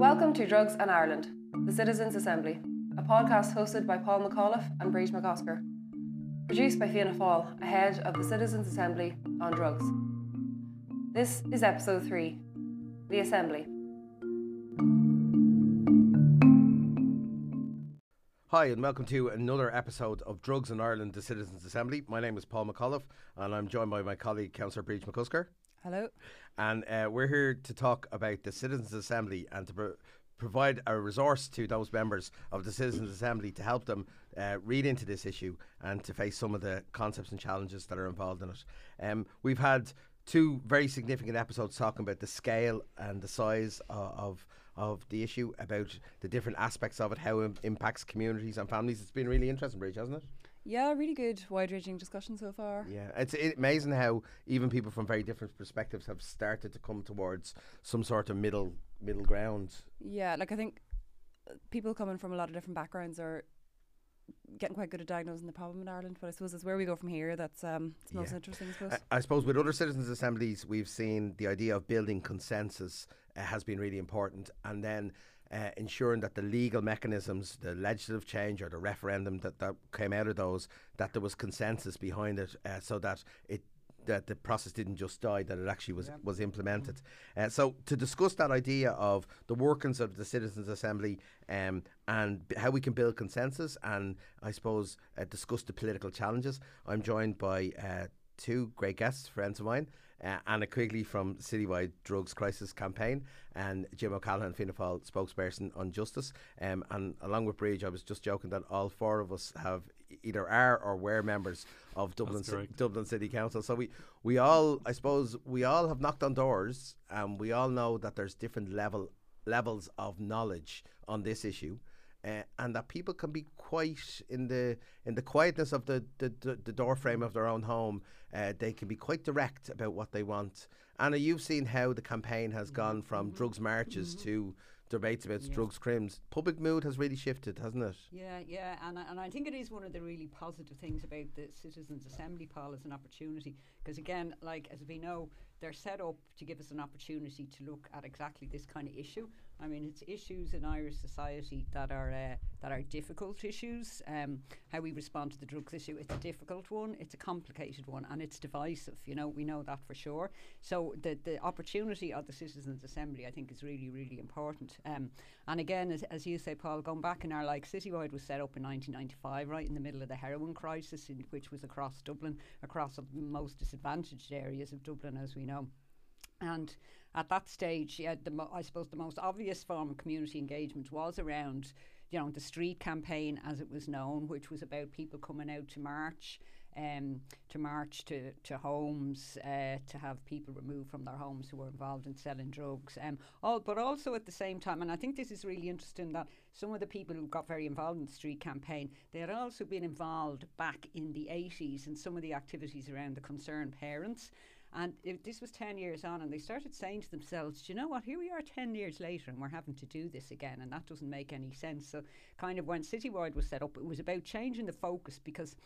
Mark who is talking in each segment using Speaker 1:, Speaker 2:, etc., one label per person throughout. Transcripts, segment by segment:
Speaker 1: Welcome to Drugs and Ireland, the Citizens Assembly, a podcast hosted by Paul McAuliffe and Briege MacOscar. Produced by Fianna Fáil, ahead of the Citizens Assembly on drugs. This is episode 3 The Assembly.
Speaker 2: Hi, and welcome to another episode of Drugs in Ireland, the Citizens Assembly. My name is Paul McAuliffe, and I'm joined by my colleague, Councillor Briege MacOscar.
Speaker 1: Hello.
Speaker 2: And uh, we're here to talk about the Citizens Assembly and to pro- provide a resource to those members of the Citizens Assembly to help them uh, read into this issue and to face some of the concepts and challenges that are involved in it. Um, we've had two very significant episodes talking about the scale and the size of, of of the issue, about the different aspects of it, how it impacts communities and families. It's been really interesting, Briege, hasn't it?
Speaker 1: Yeah, really good, wide ranging discussion so far.
Speaker 2: Yeah, it's amazing how even people from very different perspectives have started to come towards some sort of middle middle ground.
Speaker 1: Yeah, like I think uh, people coming from a lot of different backgrounds are getting quite good at diagnosing the problem in Ireland. But I suppose it's where we go from here that's um, it's most interesting. I suppose.
Speaker 2: I, I, suppose with other citizens' assemblies, we've seen the idea of building consensus uh, has been really important, and then. Uh, ensuring that the legal mechanisms, the legislative change or the referendum that, that came out of those, that there was consensus behind it, uh, so that it that the process didn't just die, that it actually was, yeah. was implemented. Mm-hmm. Uh, so, to discuss that idea of the workings of the Citizens' Assembly um, and b- how we can build consensus and, I suppose, uh, discuss the political challenges, I'm joined by uh, two great guests, friends of mine. Uh, Anna Quigley from Citywide Drugs Crisis Campaign and Jim O'Callaghan, Fianna Fáil spokesperson on justice. Um, and along with Briege, I was just joking that all four of us have either are or were members of Dublin C- Dublin City Council. So we we all, I suppose, we all have knocked on doors, and we all know that there's different level levels of knowledge on this issue. Uh, and that people can be quite in the in the quietness of the the, the, the door frame of their own home. Uh, they can be quite direct about what they want. Anna, you've seen how the campaign has gone from mm-hmm. drugs marches mm-hmm. to debates about yeah. drugs crimes. Public mood has really shifted, hasn't it?
Speaker 3: Yeah, yeah, and I, and I think it is one of the really positive things about the Citizens Assembly, Paul, as an opportunity. Because again, like as we know, they're set up to give us an opportunity to look at exactly this kind of issue. I mean, it's issues in Irish society that are uh, that are difficult issues. Um, how we respond to the drugs issue, it's a difficult one, it's a complicated one, and it's divisive. You know, we know that for sure. So the the opportunity of the Citizens' Assembly, I think, is really really important. Um, and again, as, as you say, Paul, going back in our like Citywide was set up in 1995, right in the middle of the heroin crisis, in, which was across Dublin, across the most disadvantaged areas of Dublin, as we know. And at that stage, yeah, the I suppose the most obvious form of community engagement was around, you know, the street campaign, as it was known, which was about people coming out to march, um, to march to, to homes, uh, to have people removed from their homes who were involved in selling drugs. Um, all, but also at the same time, and I think this is really interesting that some of the people who got very involved in the street campaign, they had also been involved back in the 80s in some of the activities around the concerned parents. And it, this was 10 years on, and they started saying to themselves, you know what, here we are 10 years later, and we're having to do this again, and that doesn't make any sense. So, kind of when Citywide was set up, it was about changing the focus because.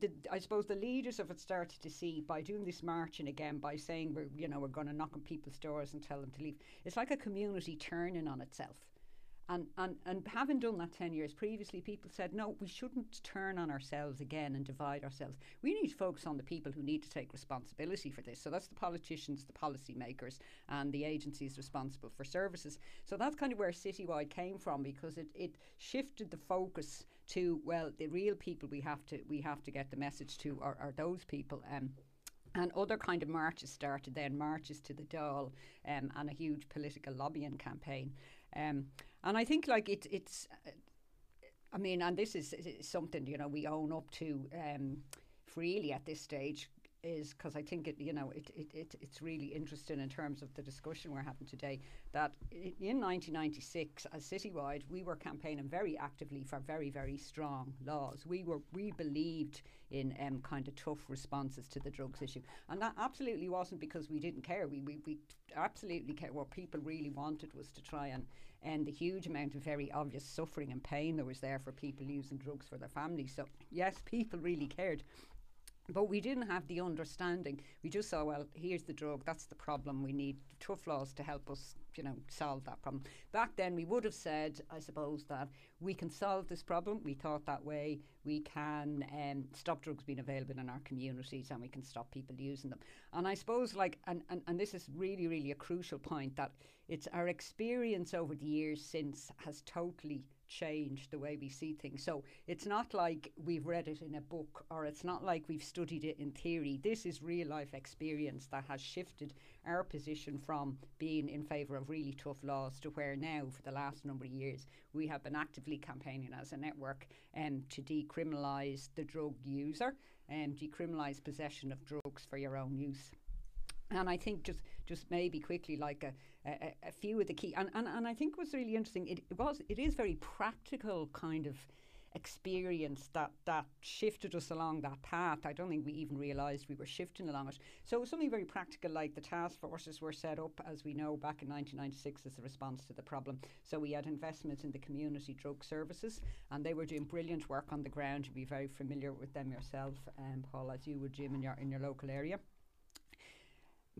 Speaker 3: the, I suppose the leaders of it started to see by doing this marching again, by saying we're you know we're going to knock on people's doors and tell them to leave. It's like a community turning on itself. And, and, and having done that 10 years previously, people said, no, we shouldn't turn on ourselves again and divide ourselves. We need to focus on the people who need to take responsibility for this. So that's the politicians, the policymakers, and the agencies responsible for services. So that's kind of where Citywide came from because it, it shifted the focus to, well, the real people we have to, we have to get the message to are, are those people. Um, and other kind of marches started then, marches to the Dáil um, and a huge political lobbying campaign. Um, and I think like it, it's, uh, I mean, and this is, is, something you know we own up to um, freely at this stage is because I think it, you know, it, it, it, it's really interesting in terms of the discussion we're having today. That in 1996, as Citywide, we were campaigning very actively for very, very strong laws. We were we believed in um, kind of tough responses to the drugs issue, and that absolutely wasn't because we didn't care. We we, we absolutely care. What people really wanted was to try and end the huge amount of very obvious suffering and pain that was there for people using drugs for their families. So yes, people really cared. But we didn't have the understanding. We just saw, well, here's the drug. That's the problem. We need tough laws to help us, you know, solve that problem. Back then, we would have said, I suppose, that we can solve this problem. We thought that way. We can um, stop drugs being available in our communities, and we can stop people using them. And I suppose, like, and, and, and this is really, really a crucial point that it's our experience over the years since has totally change the way we see things. So it's not like we've read it in a book or it's not like we've studied it in theory. This is real life experience that has shifted our position from being in favour of really tough laws to where now, for the last number of years, we have been actively campaigning as a network um, to decriminalise the drug user and decriminalise possession of drugs for your own use. And I think just just maybe quickly like a, a, a few of the key and, and, and I think was really interesting it, it was it is very practical kind of experience that that shifted us along that path. I don't think we even realised we were shifting along it. So something very practical, like the task forces were set up, as we know, back in 1996 as a response to the problem. So we had investments in the community drug services, and they were doing brilliant work on the ground. You'd be very familiar with them yourself, um, Paul, as you would, Jim, in your in your local area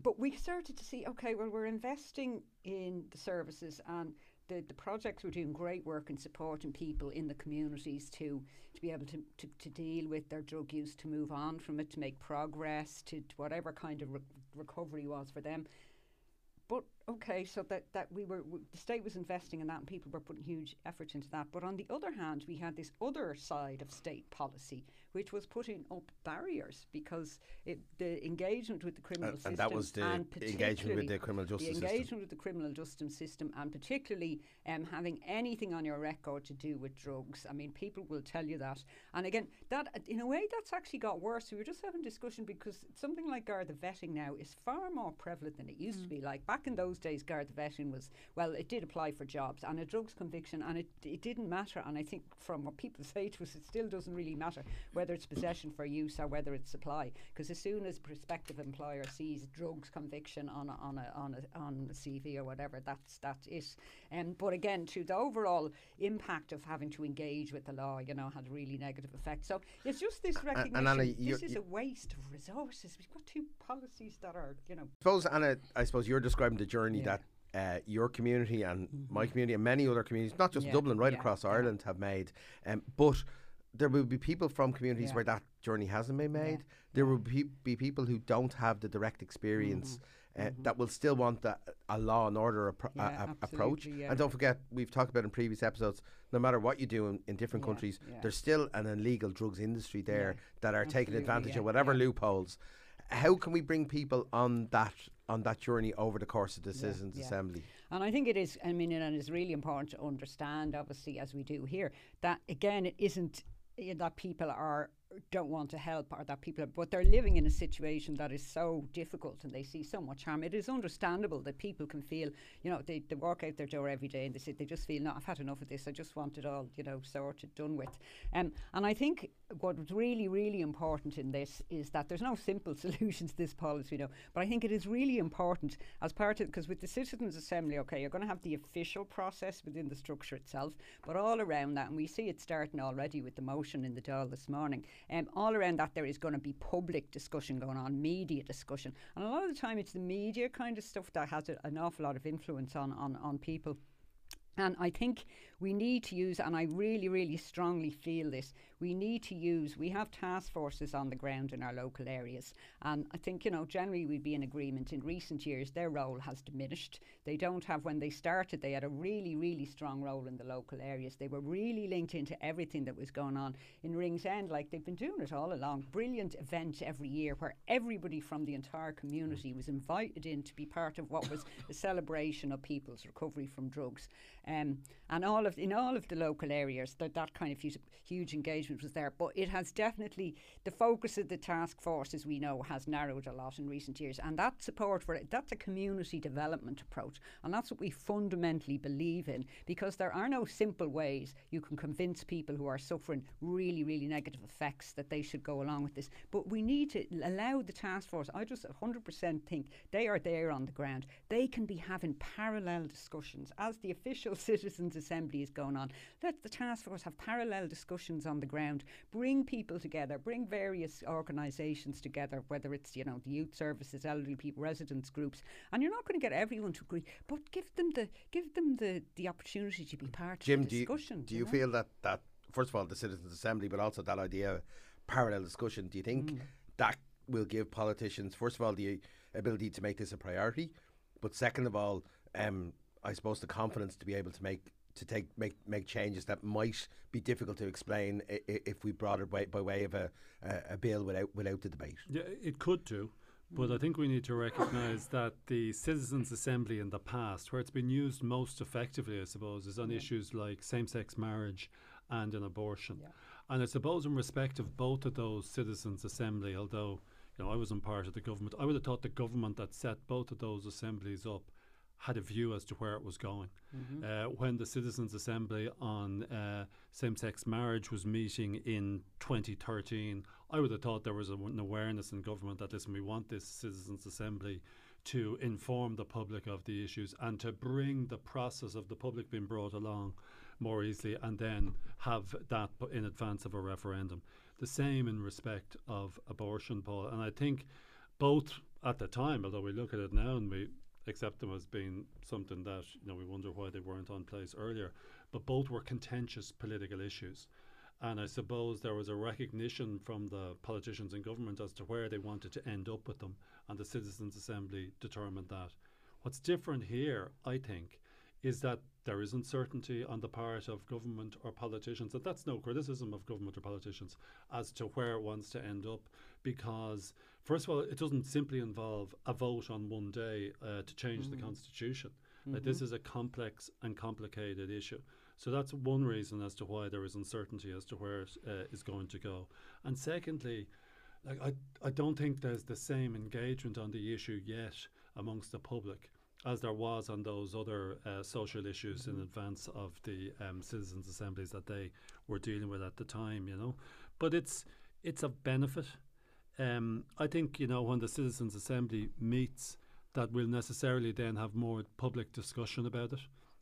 Speaker 3: but we started to see okay well we're investing in the services and the, the projects. Were doing great work in supporting people in the communities to to be able to, to, to deal with their drug use to move on from it to make progress to, to whatever kind of re- recovery was for them. But okay, so that, that we were, w- the state was investing in that and people were putting huge efforts into that. But on the other hand, we had this other side of state policy, which was putting up barriers because it, the engagement with the criminal
Speaker 2: and,
Speaker 3: system.
Speaker 2: and that was the engagement with the criminal justice
Speaker 3: the
Speaker 2: system.
Speaker 3: engagement with the criminal justice system, and particularly um, having anything on your record to do with drugs. I mean, people will tell you that. And again, that in a way, that's actually got worse. We were just having discussion because something like the vetting now is far more prevalent than it used mm. to be. Like back in those those days, Garda vetting was, well, it did apply for jobs and a drugs conviction, and it, it didn't matter. And I think from what people say to us, it still doesn't really matter whether it's possession for use or whether it's supply. Because as soon as a prospective employer sees drugs conviction on a, on a, on a, on a CV or whatever, that's, that's it. Um, but again, to the overall impact of having to engage with the law, you know, had a really negative effect. So it's just this recognition and Anna, this is a waste of resources. We've got two policies that are, you know.
Speaker 2: I suppose, Anna, I suppose you're describing the journey journey yeah. that uh, your community and mm-hmm. my community and many other communities, not just yeah. Dublin, right yeah. across Ireland, have made. Um, but there will be people from communities where that journey hasn't been made. There will be, be people who don't have the direct experience. Mm-hmm. Uh, mm-hmm. That will still want that, a law and order appro- a, approach. And don't forget, we've talked about in previous episodes. No matter what you do in, in different countries, there's still an illegal drugs industry there that are taking advantage of whatever loopholes how can we bring people on that on that journey over the course of the Citizens yeah. Assembly?
Speaker 3: And I think it is. I mean, and it's really important to understand, obviously, as we do here, that again, it isn't eh, that people are don't want to help or that people are, but they're living in a situation that is so difficult and they see so much harm. It is understandable that people can feel, you know, they, they walk out their door every day and they say they just feel, no, I've had enough of this. I just want it all, you know, sorted, done with. Um, and I think what's really, really important in this is that there's no simple solution to this policy, you know, but I think it is really important as part of, because with the Citizens Assembly, okay, you're going to have the official process within the structure itself, but all around that, and we see it starting already with the motion in the Dáil this morning, um, all around that there is going to be public discussion going on, media discussion. And a lot of the time it's the media kind of stuff that has a, an awful lot of influence on, on, on people. And I think we need to use, and I really, really strongly feel this, we need to use, we have task forces on the ground in our local areas. And I think, you know, generally we'd be in agreement. In recent years, their role has diminished. They don't have, when they started, they had a really, really strong role in the local areas. They were really linked into everything that was going on in Ringsend, like they've been doing it all along. Brilliant event every year where everybody from the entire community was invited in to be part of what was a celebration of people's recovery from drugs. Um, and all of in all of the local areas, that that kind of huge, huge engagement was there. But it has definitely the focus of the task force, as we know, has narrowed a lot in recent years, and that support for it that's a community development approach, and that's what we fundamentally believe in because there are no simple ways you can convince people who are suffering really, really negative effects that they should go along with this. But we need to allow the task force. I just 100% think they are there on the ground. They can be having parallel discussions as the official citizens assembly is going on. Let the task force have parallel discussions on the ground ground, bring people together, bring various organisations together, whether it's you know the youth services, elderly people, residents groups, and you're not going to get everyone to agree, but give them the give them the the opportunity to be part
Speaker 2: Jim,
Speaker 3: of
Speaker 2: do
Speaker 3: the
Speaker 2: you,
Speaker 3: discussion.
Speaker 2: do you
Speaker 3: know?
Speaker 2: feel that, that, first of all, the Citizens' Assembly, but also that idea of parallel discussion, do you think
Speaker 3: Mm.
Speaker 2: that will give politicians, first of all, the ability to make this a priority, but second of all, um, I suppose the confidence to be able to make to take make make changes that might be difficult to explain i- i- if we brought it by, by way of a, a, a bill without without the debate.
Speaker 4: Yeah, it could do. But I think we need to recognise that the Citizens' Assembly in the past, where it's been used most effectively, I suppose, is on issues like same sex marriage and an abortion.
Speaker 3: Yeah.
Speaker 4: And I suppose, in respect of both of those Citizens' Assembly, although you know I wasn't part of the government, I would have thought the government that set both of those assemblies up had a view as to where it was going. Uh, when the Citizens' Assembly on uh, same sex marriage was meeting in 2013, I would have thought there was a, an awareness in government that, listen, we want this Citizens' Assembly to inform the public of the issues and to bring the process of the public being brought along more easily and then have that in advance of a referendum. The same in respect of abortion, Paul. And I think both at the time, although we look at it now and we accept them as being something that you know we wonder why they weren't on place earlier, but both were contentious political issues. And I suppose there was a recognition from the politicians in government as to where they wanted to end up with them, and the Citizens' Assembly determined that. What's different here, I think, is that there is uncertainty on the part of government or politicians, and that's no criticism of government or politicians as to where it wants to end up, because first of all, it doesn't simply involve a vote on one day uh, to change the constitution. Like this is a complex and complicated issue. So that's one reason as to why there is uncertainty as to where it uh, is going to go. And secondly, like I, I don't think there's the same engagement on the issue yet amongst the public as there was on those other uh, social issues in advance of the um, citizens' assemblies that they were dealing with at the time. You know, but it's it's of benefit. Um, I think you know when the citizens' assembly meets, that we'll necessarily then have more public discussion about it.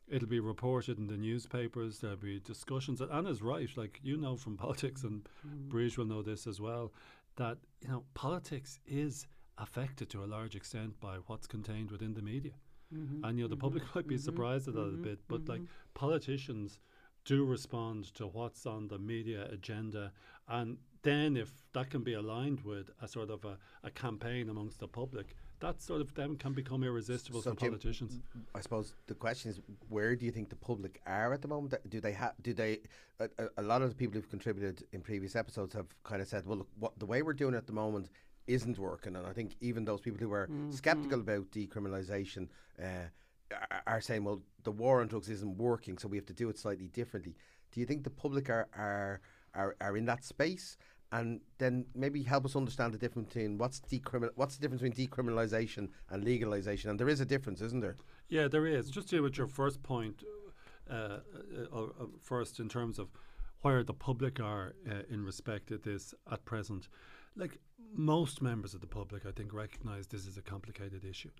Speaker 4: It'll be reported in the newspapers. There'll be discussions. And Anna's right. Like you know from politics, and Briege will know this as well. That you know politics is affected to a large extent by what's contained within the media. Mm-hmm. And you know the public mm-hmm. might be mm-hmm. surprised at that a bit, but like politicians do respond to what's on the media agenda, and then if that can be aligned with a sort of a, a campaign amongst the public, that sort of then can become irresistible
Speaker 2: So
Speaker 4: for
Speaker 2: Jim,
Speaker 4: politicians.
Speaker 2: I suppose the question is, where do you think the public are at the moment? Do they have? Do they? A, a, a lot of the people who've contributed in previous episodes have kind of said, "Well, look, what the way we're doing it at the moment isn't working." And I think even those people who were skeptical about decriminalisation uh, are, are saying, "Well, the war on drugs isn't working, so we have to do it slightly differently." Do you think the public are are are, are in that space? And then maybe help us understand the difference between what's decriminal, what's the difference between decriminalisation and legalisation, and there is a difference, isn't there?
Speaker 4: Yeah, there is. Just to deal with your first point, uh, uh, uh, uh, first in terms of where the public are uh, in respect of this at present. Like most members of the public, I think, recognise this is a complicated issue.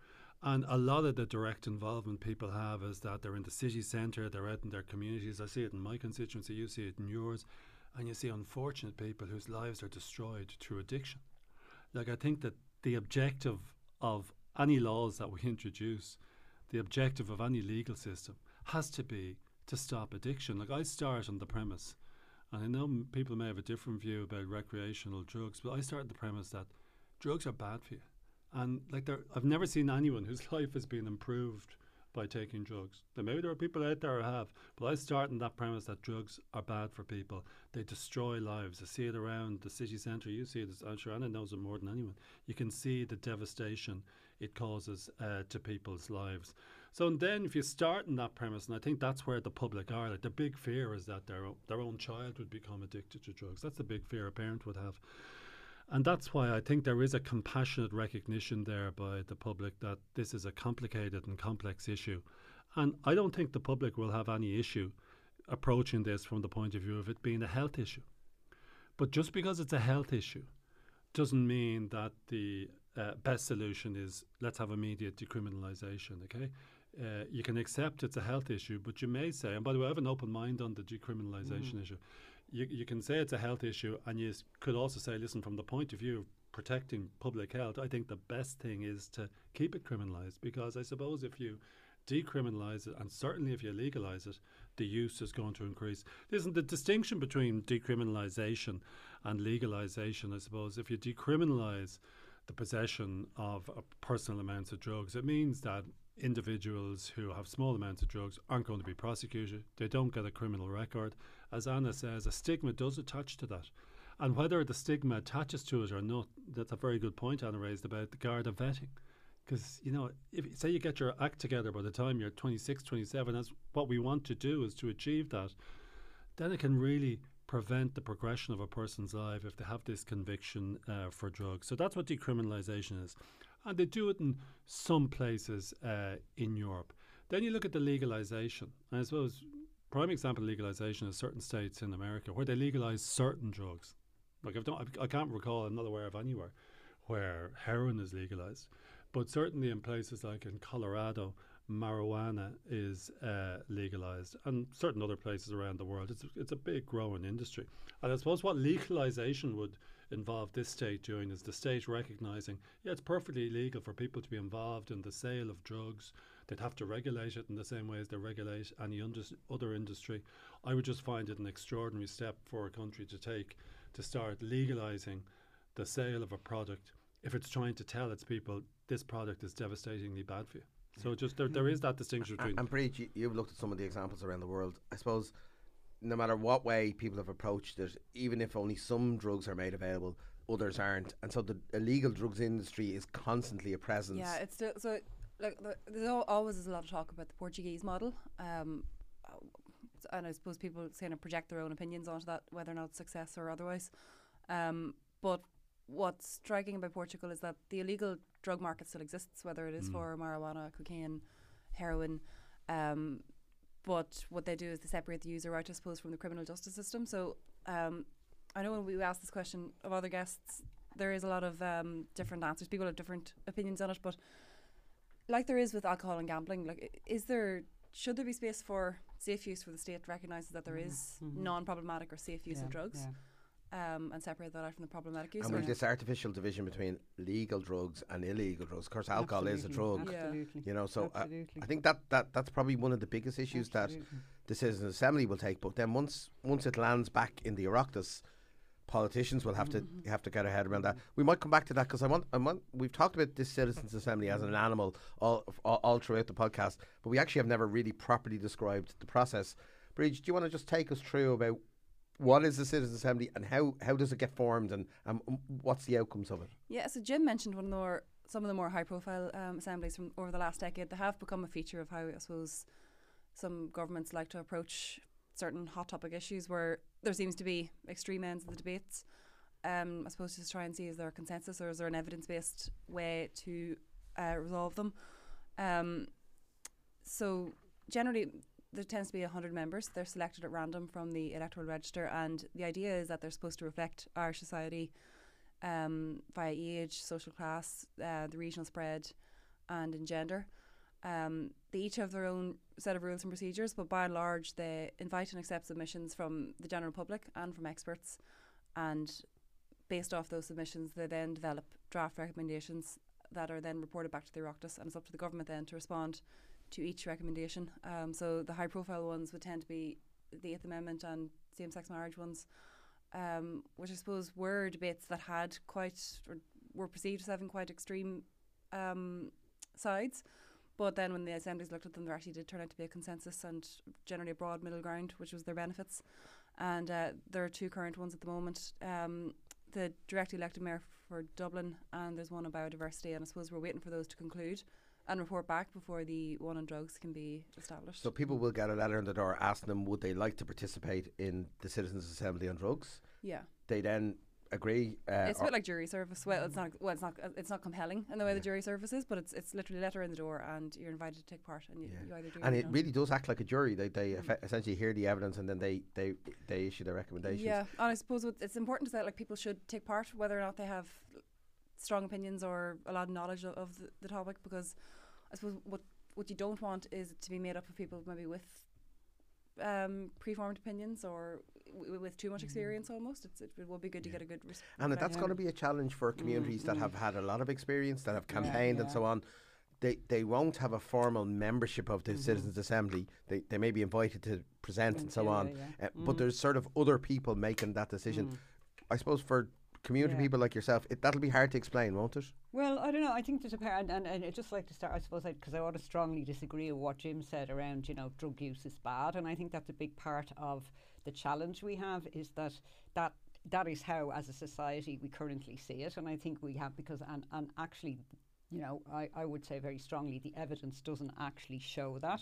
Speaker 4: And a lot of the direct involvement people have is that they're in the city centre, they're out in their communities. I see it in my constituency, you see it in yours. And you see unfortunate people whose lives are destroyed through addiction. Like, I think that the objective of any laws that we introduce, the objective of any legal system, has to be to stop addiction. Like, I start on the premise, and I know people may have a different view about recreational drugs, but I start on the premise that drugs are bad for you. And like, I've never seen anyone whose life has been improved by taking drugs. Now, maybe there are people out there who have, but I start on that premise that drugs are bad for people. They destroy lives. I see it around the city centre. You see it, as- I'm sure Anna knows it more than anyone. You can see the devastation it causes uh, to people's lives. So and then if you start on that premise, and I think that's where the public are, like the big fear is that their, their own child would become addicted to drugs. That's the big fear a parent would have. And that's why I think there is a compassionate recognition there by the public that this is a complicated and complex issue. And I don't think the public will have any issue approaching this from the point of view of it being a health issue. But just because it's a health issue doesn't mean that the uh, best solution is let's have immediate decriminalisation, okay? Uh, you can accept it's a health issue, but you may say, and by the way, I have an open mind on the decriminalisation issue. You, you can say it's a health issue, and you could also say, listen, from the point of view of protecting public health, I think the best thing is to keep it criminalised because I suppose if you decriminalise it, and certainly if you legalise it, the use is going to increase. Listen, the distinction between decriminalisation and legalisation, I suppose, if you decriminalise the possession of personal amounts of drugs, it means that individuals who have small amounts of drugs aren't going to be prosecuted. They don't get a criminal record. As Anna says, a stigma does attach to that. And whether the stigma attaches to it or not, that's a very good point Anna raised about the Garda vetting. Because, you know, if say you get your act together by the time you're 26, 27, that's what we want to do is to achieve that, then it can really prevent the progression of a person's life if they have this conviction uh, for drugs. So that's what decriminalisation is. And they do it in some places uh, in Europe. Then you look at the legalisation. I suppose prime example of legalisation is certain states in America where they legalise certain drugs. Like I've don't, I can't recall, I'm not aware of anywhere where heroin is legalised. But certainly in places like in Colorado, marijuana is uh, legalized, and certain other places around the world. It's it's a big growing industry. And I suppose what legalization would involve this state doing is the state recognizing, yeah, it's perfectly legal for people to be involved in the sale of drugs. They'd have to regulate it in the same way as they regulate any undus- other industry. I would just find it an extraordinary step for a country to take to start legalizing the sale of a product if it's trying to tell its people this product is devastatingly bad for you. So just there, there is that distinction between.
Speaker 2: And, and Briege, you, you've looked at some of the examples around the world. I suppose no matter what way people have approached it, even if only some drugs are made available, others aren't. And so the illegal drugs industry is constantly a presence.
Speaker 1: Yeah, it's still so. Like there's always a lot of talk about the Portuguese model, um, and I suppose people kind of project their own opinions onto that, whether or not it's success or otherwise. Um, but what's striking about Portugal is that the illegal drug market still exists, whether it is for marijuana, cocaine, heroin. Um, but what they do is they separate the user out, I suppose, from the criminal justice system. So um, I know when we asked this question of other guests, there is a lot of um, different answers. People have different opinions on it, but like there is with alcohol and gambling, like is there should there be space for safe use where the state recognises that there is non-problematic or safe use
Speaker 3: Yeah,
Speaker 1: of drugs, um, and separate that out from the problematic use?
Speaker 2: And
Speaker 1: or-
Speaker 2: with this artificial division between legal drugs and illegal drugs. Of course, alcohol is a drug.
Speaker 3: Absolutely.
Speaker 2: You know, so uh,
Speaker 3: Absolutely.
Speaker 2: I think that, that that's probably one of the biggest issues that the Citizen Assembly will take. But then once once it lands back in the Oireachtas, politicians will have to have to get their head around that. We might come back to that because I want I want we've talked about this Citizens Assembly as an animal all, all all throughout the podcast, but we actually have never really properly described the process. Briege, do you want to just take us through about what is the Citizens Assembly and how how does it get formed and, and what's the outcomes of it?
Speaker 1: Yeah, so Jim mentioned one of the more some of the more high profile um, assemblies from over the last decade. They have become a feature of how I suppose some governments like to approach certain hot topic issues where there seems to be extreme ends of the debates. Um, I suppose just try and see is there a consensus or is there an evidence based way to uh, resolve them. Um, so generally there tends to be 100 members. They're selected at random from the electoral register, and the idea is that they're supposed to reflect Irish society um, via age, social class, uh, the regional spread, and in gender. Um, they each have their own set of rules and procedures, but by and large, they invite and accept submissions from the general public and from experts. And based off those submissions, they then develop draft recommendations that are then reported back to the Oireachtas, and it's up to the government then to respond to each recommendation. Um, so the high profile ones would tend to be the Eighth Amendment and same sex marriage ones, um, which I suppose were debates that had quite, or were perceived as having quite extreme um, sides. But then when the assemblies looked at them, there actually did turn out to be a consensus and generally a broad middle ground, which was their benefits. And uh, there are two current ones at the moment. Um, the directly elected mayor for Dublin, and there's one on biodiversity. And I suppose we're waiting for those to conclude and report back before the one on drugs can be established.
Speaker 2: So people will get a letter in the door asking them would they like to participate in the Citizens Assembly on drugs.
Speaker 1: yeah.
Speaker 2: They then agree. Uh,
Speaker 1: it's a bit like jury service. Well, it's not. Well, it's not. uh, It's not compelling in the way the jury service is, but it's it's literally a letter in the door, and you're invited to take part, and you, you either do.
Speaker 2: and it
Speaker 1: don't.
Speaker 2: really does act like a jury. They they effe- essentially hear the evidence and then they they they issue their recommendations.
Speaker 1: Yeah, and I suppose what- it's important to say like people should take part, whether or not they have strong opinions or a lot of knowledge of, of the, the topic, because I suppose what what you don't want is to be made up of people maybe with um, preformed opinions or w- with too much experience mm-hmm. almost. It's, it, it will be good to get a good. Res-
Speaker 2: And that's going to be a challenge for mm-hmm. communities that have had a lot of experience, that have campaigned and
Speaker 3: yeah.
Speaker 2: so on. They, they won't have a formal membership of the mm-hmm. Citizens Assembly. They, they may be invited to present and so
Speaker 3: Yeah,
Speaker 2: on.
Speaker 3: yeah.
Speaker 2: Uh, But mm. there's sort of other people making that decision. Mm. I suppose for community
Speaker 3: Yeah.
Speaker 2: people like yourself, it, that'll be hard to explain, won't it?
Speaker 3: Well, I don't know. I think there's a pair, and, and, and I'd just like to start, I suppose, because I want to strongly disagree with what Jim said around, you know, drug use is bad. And I think that's a big part of the challenge we have is that that that is how, as a society, we currently see it. And I think we have, because, and, and actually, you know, I, I would say very strongly the evidence doesn't actually show that.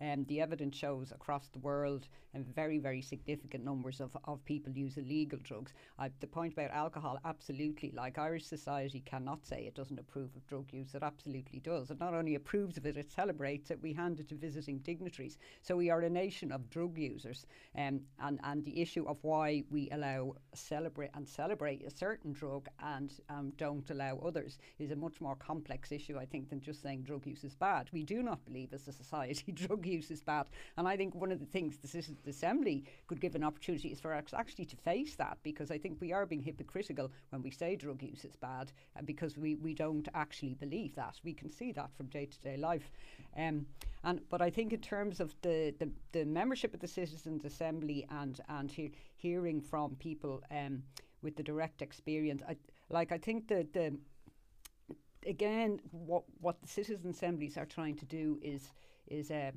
Speaker 3: Um, the evidence shows across the world and very, very significant numbers of, of people use illegal drugs. I, the point about alcohol, absolutely. Like Irish society cannot say it doesn't approve of drug use. It absolutely does. It not only approves of it, it celebrates it. We hand it to visiting dignitaries. So we are a nation of drug users. Um, and, and the issue of why we allow celebrate and celebrate a certain drug and um, don't allow others is a much more complex issue, I think, than just saying drug use is bad. We do not believe as a society drug use is bad. And I think one of the things the Citizens Assembly could give an opportunity is for us actually to face that because I think we are being hypocritical when we say drug use is bad uh, because we, we don't actually believe that. We can see that from day to day life. Um, and but I think in terms of the, the, the membership of the Citizens Assembly and and he, hearing from people um, with the direct experience, I, like I think that the again what what the citizen assemblies are trying to do is is uh,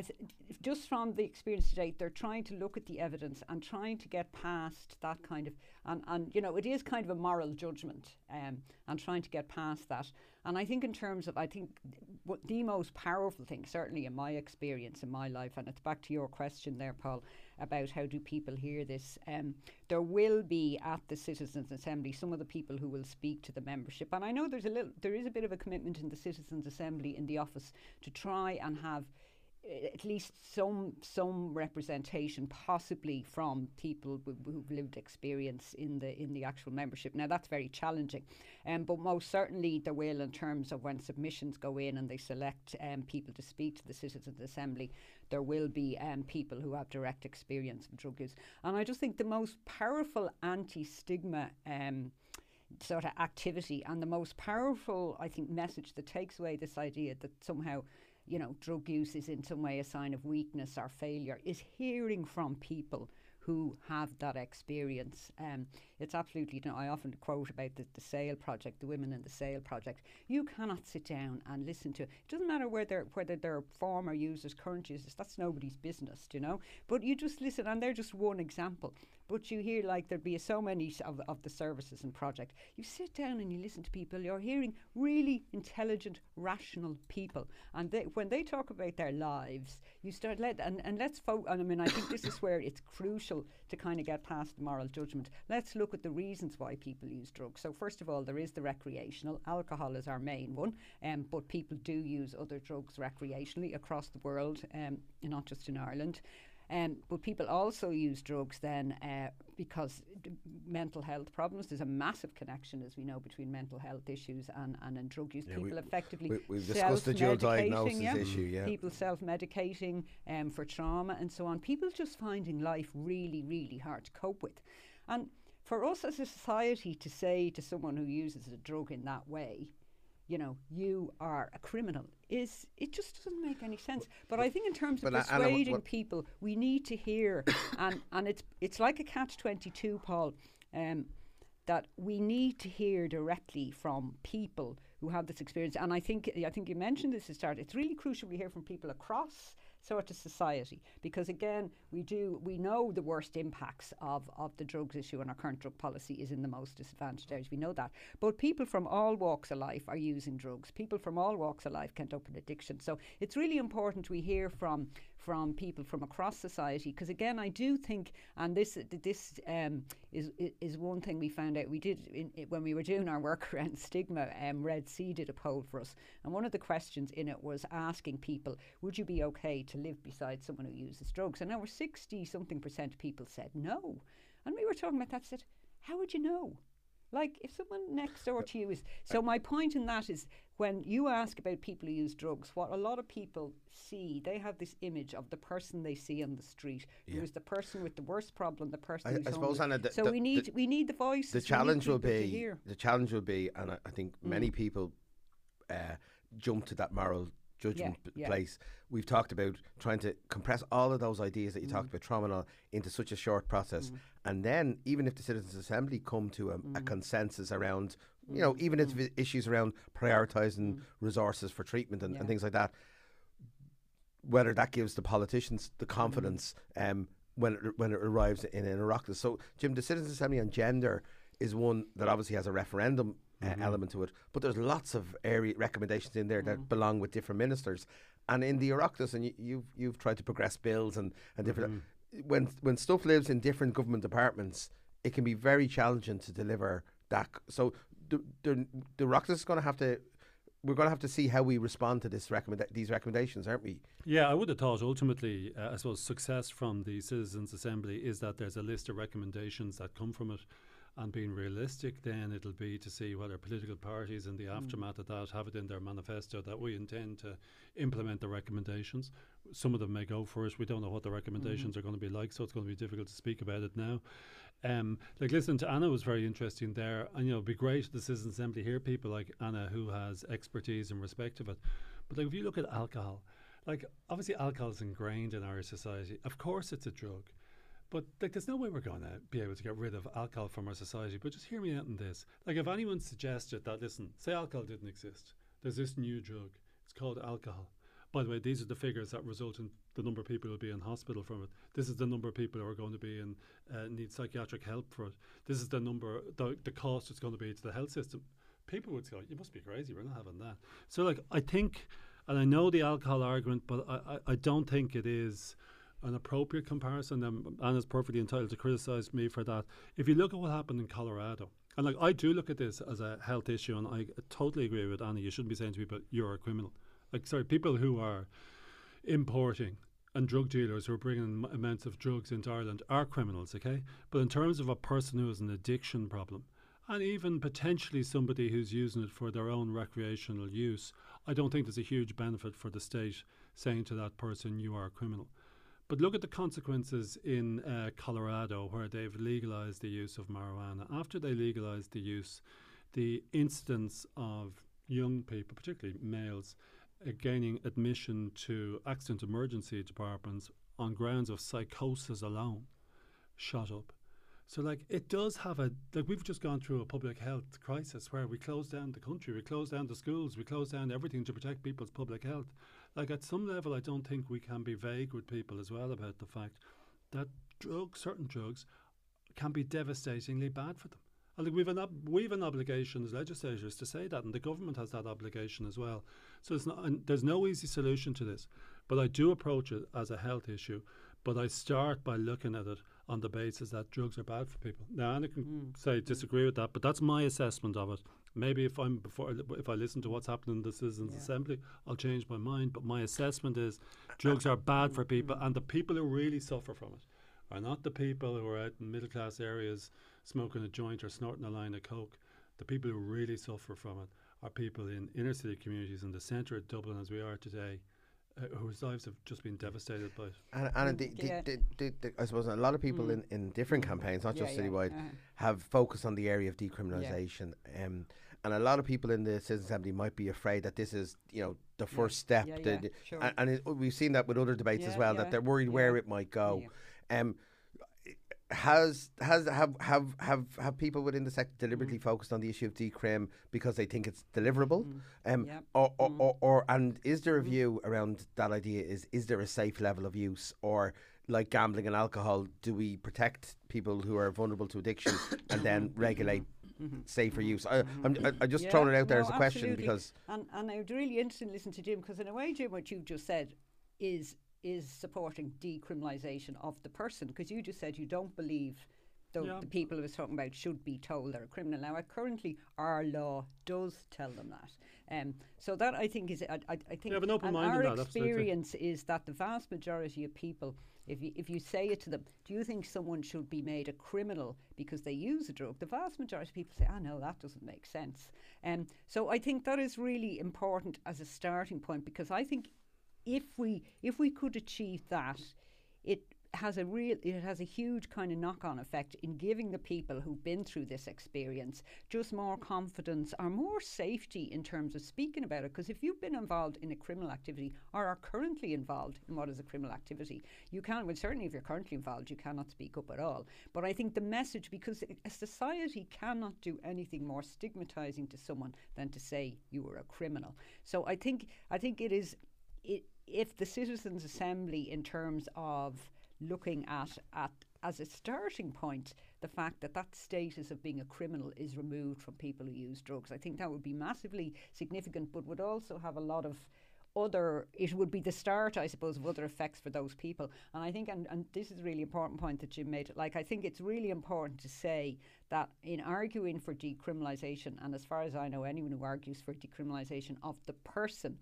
Speaker 3: th- just from the experience to date, they're trying to look at the evidence and trying to get past that kind of, and, and you know, it is kind of a moral judgment um, and trying to get past that. And I think, in terms of, I think what the most powerful thing, certainly in my experience in my life, and it's back to your question there, Paul, about how do people hear this. Um, there will be at the Citizens Assembly some of the people who will speak to the membership, and I know there's a little, there is a bit of a commitment in the Citizens Assembly in the office to try and have at least some some representation, possibly from people who- who've lived experience in the in the actual membership. Now that's very challenging, um, but most certainly there will in terms of when submissions go in and they select um, people to speak to the Citizens Assembly. There will be um, people who have direct experience of drug use, and I just think the most powerful anti-stigma. Um, sort of activity and the most powerful I think message that takes away this idea that somehow you know drug use is in some way a sign of weakness or failure is hearing from people who have that experience. Um, it's absolutely, you know, I often quote about the, the SAOL project, the women in the SAOL project. You cannot sit down and listen to it. It doesn't matter whether, whether they're former users, current users, that's nobody's business, you know. But you just listen, and they're just one example. But you hear like there'd be so many of, of the services and project. You sit down and you listen to people. You're hearing really intelligent, rational people, and they, when they talk about their lives, you start let and, and let's focus. And I mean, I think this is where it's crucial to kind of get past the moral judgment. Let's look at the reasons why people use drugs. So first of all, there is the recreational. Alcohol is our main one, um, but people do use other drugs recreationally across the world, um, not just in Ireland. Um, but people also use drugs then uh, because d- mental health problems. There's a massive connection, as we know, between mental health issues and, and, and drug use.
Speaker 2: Yeah, we-
Speaker 3: people effectively
Speaker 2: we- we've discussed the dual diagnosis
Speaker 3: yeah.
Speaker 2: issue, yeah.
Speaker 3: People self-medicating um, for trauma and so on. People just finding life really, really hard to cope with. And for us as a society to say to someone who uses a drug in that way, you know, you are a criminal is it just doesn't make any sense. But I think in terms of
Speaker 2: But, Anna, what-
Speaker 3: persuading
Speaker 2: what-
Speaker 3: people, we need to hear, and and it's it's like a catch twenty two, Paul. Um, that we need to hear directly from people who have this experience. And I think I think you mentioned this at the start. It's really crucial we hear from people across sort of society. Because again we do we know the worst impacts of, of the drugs issue and our current drug policy is in the most disadvantaged areas. We know that. But people from all walks of life are using drugs. People from all walks of life can up an addiction. So it's really important we hear from from people from across society. Because again I do think and this this um, is is one thing we found out. We did in, when we were doing our work around stigma um, Red C did a poll for us. And one of the questions in it was asking people would you be okay to live beside someone who uses drugs? And over 60 something percent of people said no. And we were talking about that said how would you know? Like if someone next door to you is so my point in that is when you ask about people who use drugs, what a lot of people see, they have this image of the person they see on the street,
Speaker 2: Yeah.
Speaker 3: who is the person with the worst problem, the person
Speaker 2: I-
Speaker 3: who's
Speaker 2: I suppose. Anna, the-
Speaker 3: so
Speaker 2: the-
Speaker 3: we
Speaker 2: the-
Speaker 3: need we need the voices.
Speaker 2: the challenge will be the challenge will be, and I, I think many
Speaker 3: Mm.
Speaker 2: people uh, jump to that moral judgment
Speaker 3: Yeah, yeah.
Speaker 2: place. We've talked about trying to compress all of those ideas that you
Speaker 3: Mm.
Speaker 2: talked about trauma all into such a short process, and then even if the citizens' assembly come to a, a
Speaker 3: Mm.
Speaker 2: consensus around, you know, even if it issues around prioritising resources for treatment and,
Speaker 3: Mm. Yeah.
Speaker 2: and things like that, whether that gives the politicians the confidence um, when it, when it arrives in an Oireachtas. So, Jim, the Citizens Assembly on gender is one that obviously has a referendum uh, element to it, but there's lots of area recommendations in there that belong with different ministers. And in the Oireachtas, and you, you've you've tried to progress bills and, and different. When when stuff lives in different government departments, it can be very challenging to deliver that. So the the, the Oireachtas is going to have to. We're going to have to see how we respond to this recommend these recommendations, aren't we?
Speaker 4: Yeah, I would have thought ultimately, uh, I suppose, success from the Citizens' Assembly is that there's a list of recommendations that come from it. And being realistic, then it'll be to see whether political parties in the aftermath of that have it in their manifesto that we intend to implement the recommendations. Some of them may go for it. We don't know what the recommendations are going to be like, so it's going to be difficult to speak about it now. Um, like listening to Anna was very interesting there, and you know, it'd be great the Citizens Assembly hear people like Anna who has expertise in respect of it. But like if you look at alcohol, like obviously alcohol is ingrained in our society. Of course, it's a drug, but like there's no way we're going to be able to get rid of alcohol from our society. But just hear me out on this. Like if anyone suggested that, listen, say alcohol didn't exist, there's this new drug. It's called alcohol. By the way, these are the figures that result in the number of people who will be in hospital from it. This is the number of people who are going to be in uh, need psychiatric help for it. This is the number, the, the cost it's going to be to the health system. People would say, "You must be crazy. We're not having that." So, like, I think, and I know the alcohol argument, but I, I, I don't think it is an appropriate comparison. Um, Anna's perfectly entitled to criticise me for that. If you look at what happened in Colorado, and like I do look at this as a health issue, and I totally agree with Anna. You shouldn't be saying to people, "You're a criminal." Like, sorry, people who are importing and drug dealers who are bringing amounts of drugs into Ireland are criminals, okay? But in terms of a person who has an addiction problem, and even potentially somebody who's using it for their own recreational use, I don't think there's a huge benefit for the state saying to that person, you are a criminal. But look at the consequences in uh, Colorado, where they've legalized the use of marijuana. After they legalized the use, the incidence of young people, particularly males, Uh, gaining admission to accident emergency departments on grounds of psychosis alone shot up. So, like, it does have a like we've just gone through a public health crisis where we closed down the country, we closed down the schools, we closed down everything to protect people's public health. Like, at some level, I don't think we can be vague with people as well about the fact that drugs, certain drugs, can be devastatingly bad for them. I think we've an ob- we've an obligation as legislators to say that, and the government has that obligation as well. So it's not, and there's no easy solution to this, but I do approach it as a health issue. But I start by looking at it on the basis that drugs are bad for people. Now, Anna can hmm. say hmm. disagree with that, but that's my assessment of it. Maybe if I'm before if I listen to what's happening in the Citizens Assembly, I'll change my mind. But my assessment is drugs are bad for mm-hmm. people, and the people who really suffer from it are not the people who are out in middle class areas smoking a joint or snorting a line of coke. The people who really suffer from it are people in inner city communities in the centre of Dublin, as we are today, uh, whose lives have just been devastated by it.
Speaker 2: And, and the, the,
Speaker 3: yeah.
Speaker 2: the, the, the, I suppose a lot of people in, in different campaigns, not
Speaker 3: Yeah,
Speaker 2: just
Speaker 3: yeah,
Speaker 2: citywide,
Speaker 3: uh-huh.
Speaker 2: have focused on the area of decriminalisation. Um, and a lot of people in the Citizens Assembly might be afraid that this is, you know, the first step.
Speaker 3: Yeah,
Speaker 2: the-
Speaker 3: yeah, sure.
Speaker 2: And, and it, we've seen that with other debates as well,
Speaker 3: yeah,
Speaker 2: that they're worried where it might go. Um, has has have have have have people within the sector mm-hmm. deliberately
Speaker 3: Mm.
Speaker 2: focused on the issue of decrim because they think it's deliverable? Mm-hmm. Um
Speaker 3: Yep.
Speaker 2: or, or, mm-hmm. or, or and is there a view around that idea is is there a safe level of use? Or like gambling and alcohol do we protect people who are vulnerable to addiction and then regulate safer use? I, I'm, I, I just
Speaker 3: Yeah,
Speaker 2: throwing it out there
Speaker 3: no,
Speaker 2: as a question
Speaker 3: absolutely.
Speaker 2: because
Speaker 3: and and it would really interesting to listen to Jim because in a way, Jim, what you've just said is is supporting decriminalisation of the person because you just said you don't believe the,
Speaker 4: Yeah.
Speaker 3: the people I was talking about should be told they're a criminal. Now, currently, our law does tell them that. Um, so that I think is I, I, I think
Speaker 4: Yeah, an open
Speaker 3: and
Speaker 4: mind
Speaker 3: our
Speaker 4: that, absolutely.
Speaker 3: experience is that the vast majority of people, if you if you say it to them, do you think someone should be made a criminal because they use a drug? The vast majority of people say, "Ah, no, that doesn't make sense." Um, so I think that is really important as a starting point because I think if we if we could achieve that, it has a real it has a huge kind of knock on effect in giving the people who've been through this experience just more confidence or more safety in terms of speaking about it. Because if you've been involved in a criminal activity or are currently involved in what is a criminal activity you can't well certainly if you're currently involved you cannot speak up at all. But I think the message because a society cannot do anything more stigmatizing to someone than to say you were a criminal. So I think I think it is it, if the citizens assembly in terms of looking at at as a starting point the fact that that status of being a criminal is removed from people who use drugs i think that would be massively significant but would also have a lot of other it would be the start i suppose of other effects for those people. And i think and, and this is a really important point that jim made like i think it's really important to say that in arguing for decriminalisation and as far as i know anyone who argues for decriminalisation of the person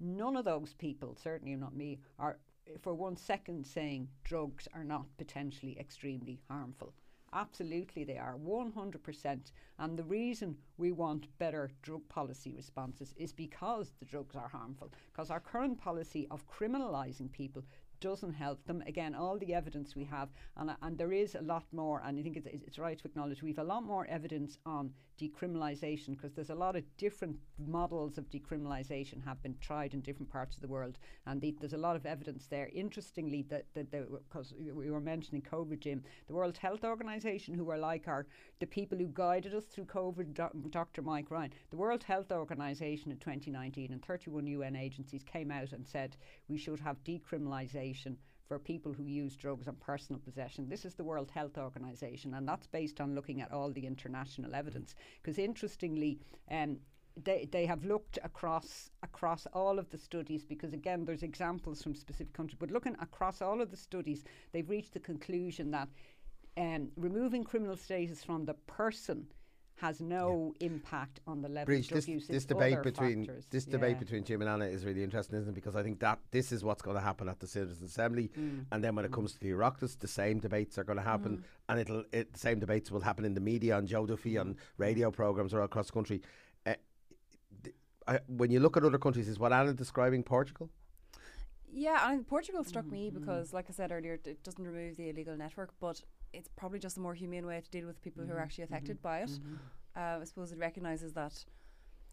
Speaker 3: none of those people certainly not me are for one second saying drugs are not potentially extremely harmful. Absolutely, they are 100%. And the reason we want better drug policy responses is because the drugs are harmful. Because our current policy of criminalising people doesn't help them. Again, all the evidence we have, and, uh, and there is a lot more, and I think it's, it's right to acknowledge we have a lot more evidence on decriminalisation because there's a lot of different models of decriminalisation have been tried in different parts of the world, and the, there's a lot of evidence there. Interestingly, that because we were mentioning COVID, Jim, the World Health Organization, who are like our the people who guided us through COVID, Do- Dr. Mike Ryan, the World Health Organization in 2019 and 31 UN agencies came out and said we should have decriminalisation for people who use drugs and personal possession. This is the World Health Organization, and that's based on looking at all the international evidence. Because interestingly, um, they, they have looked across across all of the studies because again there's examples from specific countries but looking across all of the studies they've reached the conclusion that um, removing criminal status from the person has no yeah. impact on the level
Speaker 2: Briege,
Speaker 3: of drug
Speaker 2: this,
Speaker 3: use.
Speaker 2: This debate between
Speaker 3: factors.
Speaker 2: this
Speaker 3: Yeah.
Speaker 2: debate between Jim and Anna is really interesting, isn't it? Because I think that this is what's going to happen at the Citizens Assembly,
Speaker 3: Mm.
Speaker 2: and then when it comes to the Oireachtas, the same debates are going to happen, and it'll it, the same debates will happen in the media on Joe Duffy on radio programs all across the country. Uh, th- I, when you look at other countries, is what Anna describing Portugal?
Speaker 1: Yeah, I think Portugal struck me
Speaker 3: Mm-hmm.
Speaker 1: because, like I said earlier, it- it doesn't remove the illegal network, but it's probably just a more humane way to deal with people who
Speaker 3: Mm-hmm.
Speaker 1: are actually affected by it. Uh, I suppose it recognises that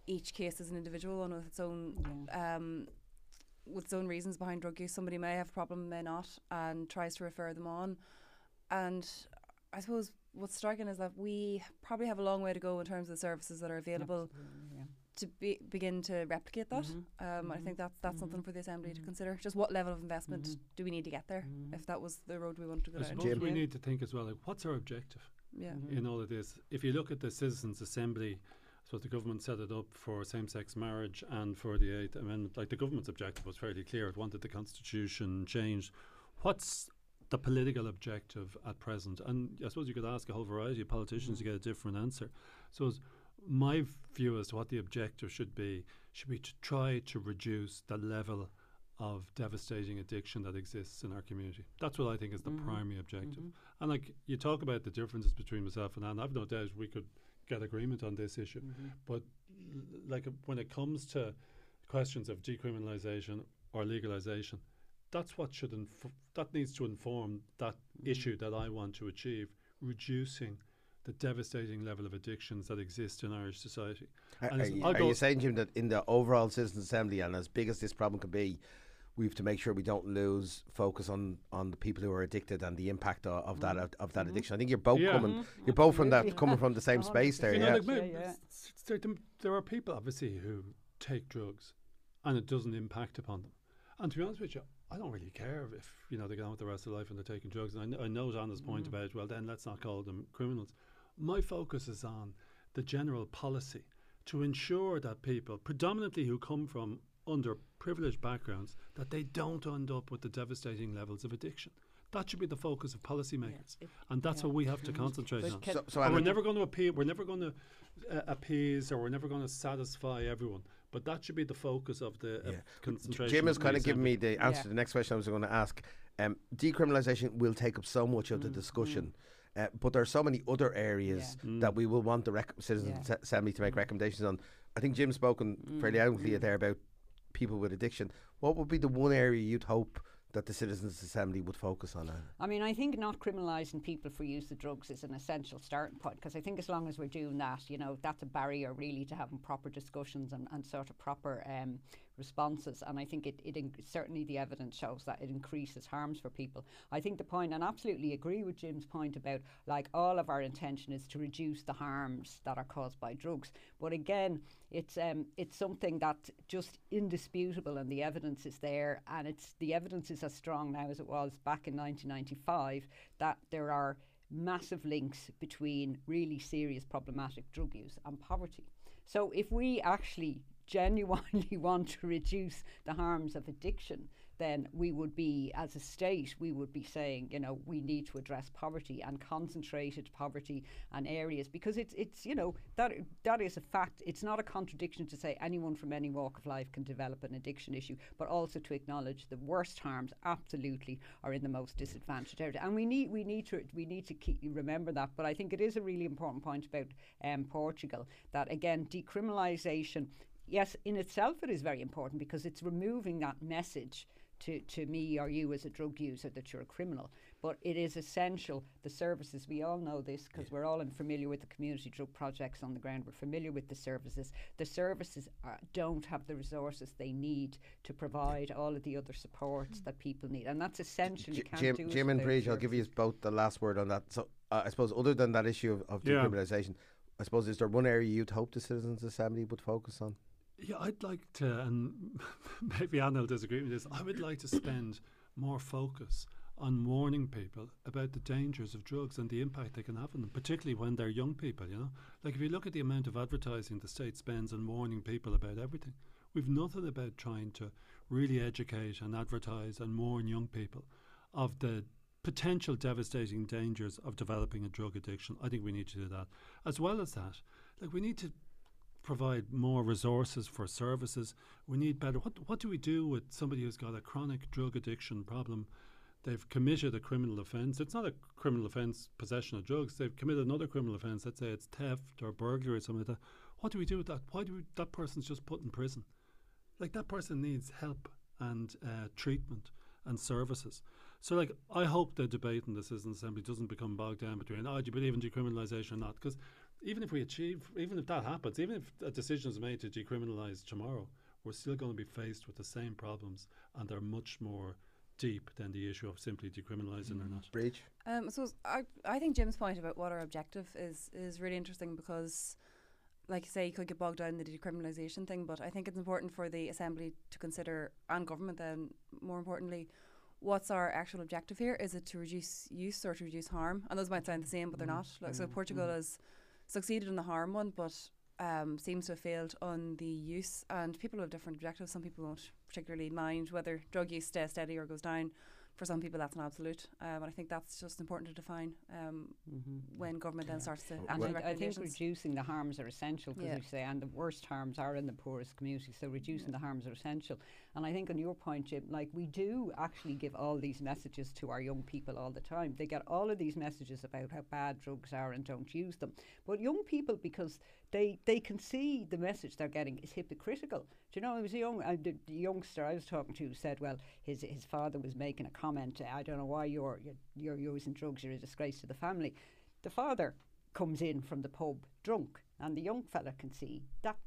Speaker 1: each case is an individual one with its own um, with its own reasons behind drug use. Somebody may have a problem, may not, and tries to refer them on. And I suppose what's striking is that we probably have a long way to go in terms of the services that are available
Speaker 3: Yeah.
Speaker 1: To be, begin to replicate that. Mm-hmm. Um, I think mm-hmm. that's that's something mm-hmm. for the assembly to consider. Just what level of investment do we need to get there? If that was the road we wanted to go
Speaker 4: I
Speaker 1: down.
Speaker 4: suppose we
Speaker 3: Yeah.
Speaker 4: need to think as well, like, what's our objective
Speaker 1: Yeah.
Speaker 4: in all of this? If you look at the Citizens' Assembly, so the government set it up for same-sex marriage and for the Eighth Amendment. Like the government's objective was fairly clear; it wanted the constitution changed. What's the political objective at present? And I suppose you could ask a whole variety of politicians to get a different answer. So, s- my view as to what the objective should be should be to try to reduce the level of devastating addiction that exists in our community. That's what I think is the mm-hmm. primary objective. Mm-hmm. And like you talk about the differences between myself and Anne, I've no doubt we could get agreement on this issue. Mm-hmm. But l- like when it comes to questions of decriminalisation or legalisation, that's what should inf- that needs to inform that issue that I want to achieve, reducing the devastating level of addictions that exist in Irish society.
Speaker 2: Are,
Speaker 4: And
Speaker 2: are you,
Speaker 4: I'll
Speaker 2: are
Speaker 4: go-
Speaker 2: you saying, Jim, that in the overall Citizens Assembly, and as big as this problem could be, we have to make sure we don't lose focus on, on the people who are addicted and the impact of, of that of, of that mm-hmm. addiction. I think you're both
Speaker 4: Yeah.
Speaker 2: coming, you're both from that coming from the same
Speaker 3: A
Speaker 2: space there.
Speaker 4: You know,
Speaker 3: percent.
Speaker 4: like,
Speaker 3: Yeah, yeah.
Speaker 4: s- s- there, are people obviously who take drugs and it doesn't impact upon them. And to be honest with you, I don't really care if you know they get on with the rest of their life and they're taking drugs. And I, I know Anna's point about well, then let's not call them criminals. My focus is on the general policy to ensure that people, predominantly who come from underprivileged backgrounds, that they don't end up with the devastating levels of addiction. That should be the focus of policymakers,
Speaker 3: it-
Speaker 4: and that's
Speaker 3: yeah.
Speaker 4: what we have to concentrate on.
Speaker 2: So, so
Speaker 4: we're never going to appeal. We're never going to uh, appease, or we're never going to satisfy everyone. But that should be the focus of the uh,
Speaker 2: Yeah.
Speaker 4: concentration.
Speaker 2: Jim has kind of given me the answer
Speaker 3: Yeah.
Speaker 2: to the next question I was going to ask. Um, decriminalisation will take up so much of the discussion, uh, but there are so many other areas
Speaker 3: Yeah.
Speaker 2: that we will want the rec- Citizens
Speaker 3: Yeah.
Speaker 2: Assembly to make recommendations on. I think Jim's spoken fairly eloquently there about people with addiction. What would be the one area you'd hope that the Citizens Assembly would focus on? Anna?
Speaker 3: I mean, I think not criminalising people for use of drugs is an essential starting point because I think as long as we're doing that, you know, that's a barrier really to having proper discussions and, and sort of proper um, responses. And I think it, it inc- certainly the evidence shows that it increases harms for people. I think the point, and absolutely agree with Jim's point about like all of our intention is to reduce the harms that are caused by drugs. But again, it's um, it's something that's just indisputable, and the evidence is there, and it's the evidence is as strong now as it was back in 1995 that there are massive links between really serious problematic drug use and poverty. So if we actually genuinely want to reduce the harms of addiction, then we would be, as a state, we would be saying, you know, we need to address poverty and concentrated poverty and areas because it's, it's, you know, that that is a fact. It's not a contradiction to say anyone from any walk of life can develop an addiction issue, but also to acknowledge the worst harms absolutely are in the most disadvantaged area. And we need we need to we need to keep remember that. But I think it is a really important point about um, Portugal that again decriminalisation yes, in itself it is very important because it's removing that message to, to me or you as a drug user that you're a criminal. But it is essential, the services, we all know this because we're all in familiar with the community drug projects on the ground, we're familiar with the services. The services are, don't have the resources they need to provide all of the other supports that people need. And that's essential. You can't
Speaker 2: Jim,
Speaker 3: do
Speaker 2: Jim and
Speaker 3: without
Speaker 2: Briege, I'll give you both the last word on that. So uh, I suppose other than that issue of, of
Speaker 4: Yeah.
Speaker 2: decriminalisation, I suppose is there one area you'd hope the Citizens Assembly would focus on?
Speaker 4: Yeah, I'd like to, and maybe Anna will disagree with this. I would like to spend more focus on warning people about the dangers of drugs and the impact they can have on them, particularly when they're young people. You know, like if you look at the amount of advertising the state spends on warning people about everything, we've nothing about trying to really educate and advertise and warn young people of the potential devastating dangers of developing a drug addiction. I think we need to do that. As well as that, like we need to provide more resources for services. We need better. What what do we do with somebody who's got a chronic drug addiction problem? They've committed a criminal offence. It's not a criminal offence, possession of drugs. They've committed another criminal offence. Let's say it's theft or burglary or something like that. What do we do with that? Why do we, that person's just put in prison? Like that person needs help and uh, treatment and services. So, like, I hope the debate in the Citizens Assembly doesn't become bogged down between, oh, do you believe in decriminalisation or not? Because even if we achieve, even if that happens, even if a decision is made to decriminalise tomorrow, we're still going to be faced with the same problems, and they're much more deep than the issue of simply decriminalising or mm. not.
Speaker 2: Briege?
Speaker 1: Um, so I, I think Jim's point about what our objective is is really interesting because, like you say, you could get bogged down in the decriminalisation thing, but I think it's important for the assembly to consider and government then more importantly, what's our actual objective here? Is it to reduce use or to reduce harm? And those might sound the same, but they're mm. not. Like so, mm. Portugal has succeeded in the harm one, but um, seems to have failed on the use. And people have different objectives. Some people won't particularly mind whether drug use stays steady or goes down. For some people, that's an absolute. Um, and I think that's just important to define um, when government then starts to act
Speaker 3: And
Speaker 1: on
Speaker 3: I, I think reducing the harms are essential because
Speaker 1: Yeah.
Speaker 3: you say, and the worst harms are in the poorest communities. So reducing the harms are essential. And I think on your point, Jim, like we do actually give all these messages to our young people all the time. They get all of these messages about how bad drugs are and don't use them. But young people, because they they can see the message they're getting is hypocritical. Do you know? I was a young uh, the, youngster I was talking to said, well, his his father was making a comment. I don't know why you're you're, you're using drugs. You're a disgrace to the family. The father comes in from the pub drunk, and the young fella can see that.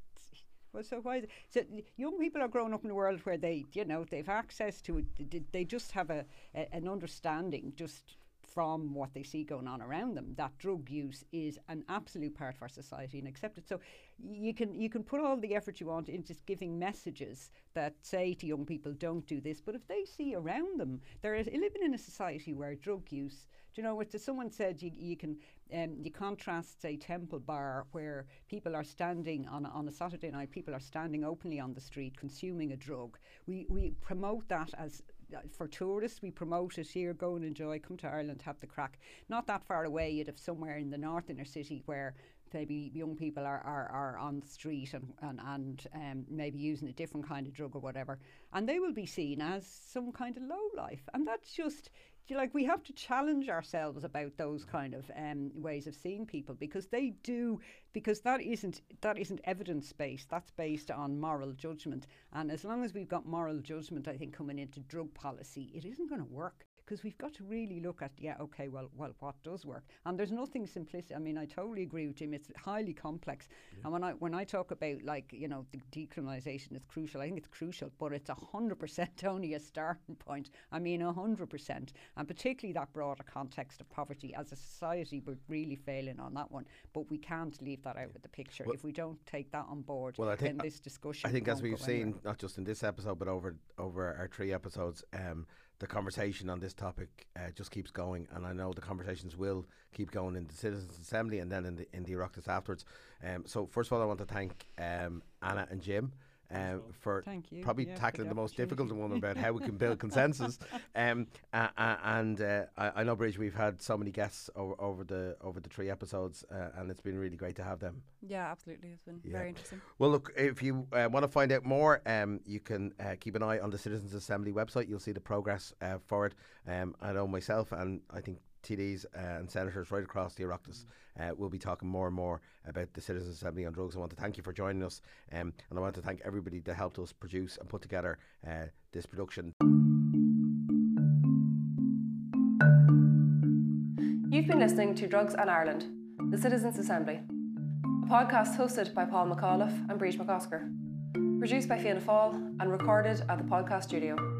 Speaker 3: Well, so why? Is it, so young people are growing up in a world where they, you know, they've access to they just have a, a an understanding just from what they see going on around them that drug use is an absolute part of our society and accepted. So you can you can put all the effort you want into giving messages that say to young people don't do this, but if they see around them, they're living in a society where drug use. Do you know what? Someone said you, you can um, you contrast say Temple Bar where people are standing on a, on a Saturday night, people are standing openly on the street consuming a drug. We we promote that as for tourists, we promote it here, go and enjoy, come to Ireland, have the crack. Not that far away, you'd have somewhere in the north inner city where maybe young people are, are, are on the street and, and, and um, maybe using a different kind of drug or whatever, and they will be seen as some kind of low life. And that's just, like, we have to challenge ourselves about those kind of um, ways of seeing people because they do, because that isn't, that isn't evidence based, that's based on moral judgment. And as long as we've got moral judgment, I think, coming into drug policy, it isn't going to work because we've got to really look at yeah okay well well what does work? And there's nothing simplistic I mean I totally agree with Jim it's highly complex. Yeah. and when I when I talk about like you know the decriminalisation is crucial I think it's crucial but it's a hundred percent only a starting point. I mean a hundred percent. And particularly that broader context of poverty as a society we're really failing on that one. But we can't leave that out of the picture. Well, if we don't take that on board well I think this discussion
Speaker 2: I think as we've seen anywhere. not just in this episode but over over our three episodes um, the conversation on this topic uh, just keeps going, and I know the conversations will keep going in the Citizens Assembly and then in the in the Oireachtas afterwards. Um, so first of all, I want to thank um, Anna and Jim uh, for probably yeah, tackling the most difficult one about how we can build consensus. Um, uh, uh, and uh, I, I, know, Briege, we've had so many guests over, over the over the three episodes, uh, and it's been really great to have them.
Speaker 1: Yeah, absolutely, it's been yeah. very interesting.
Speaker 2: Well, look, if you uh, want to find out more, um, you can keep an eye on the Citizens Assembly website. You'll see the progress for it. Um, I know myself, and I think TDs uh, and senators right across the Oireachtas uh, will be talking more and more about the Citizens Assembly on Drugs. I want to thank you for joining us, um, and I want to thank everybody that helped us produce and put together uh, this production.
Speaker 1: You've been listening to Drugs and Ireland, the Citizens Assembly, a podcast hosted by Paul McAuliffe and Briege MacOscar, produced by Fianna Fáil and recorded at the podcast studio.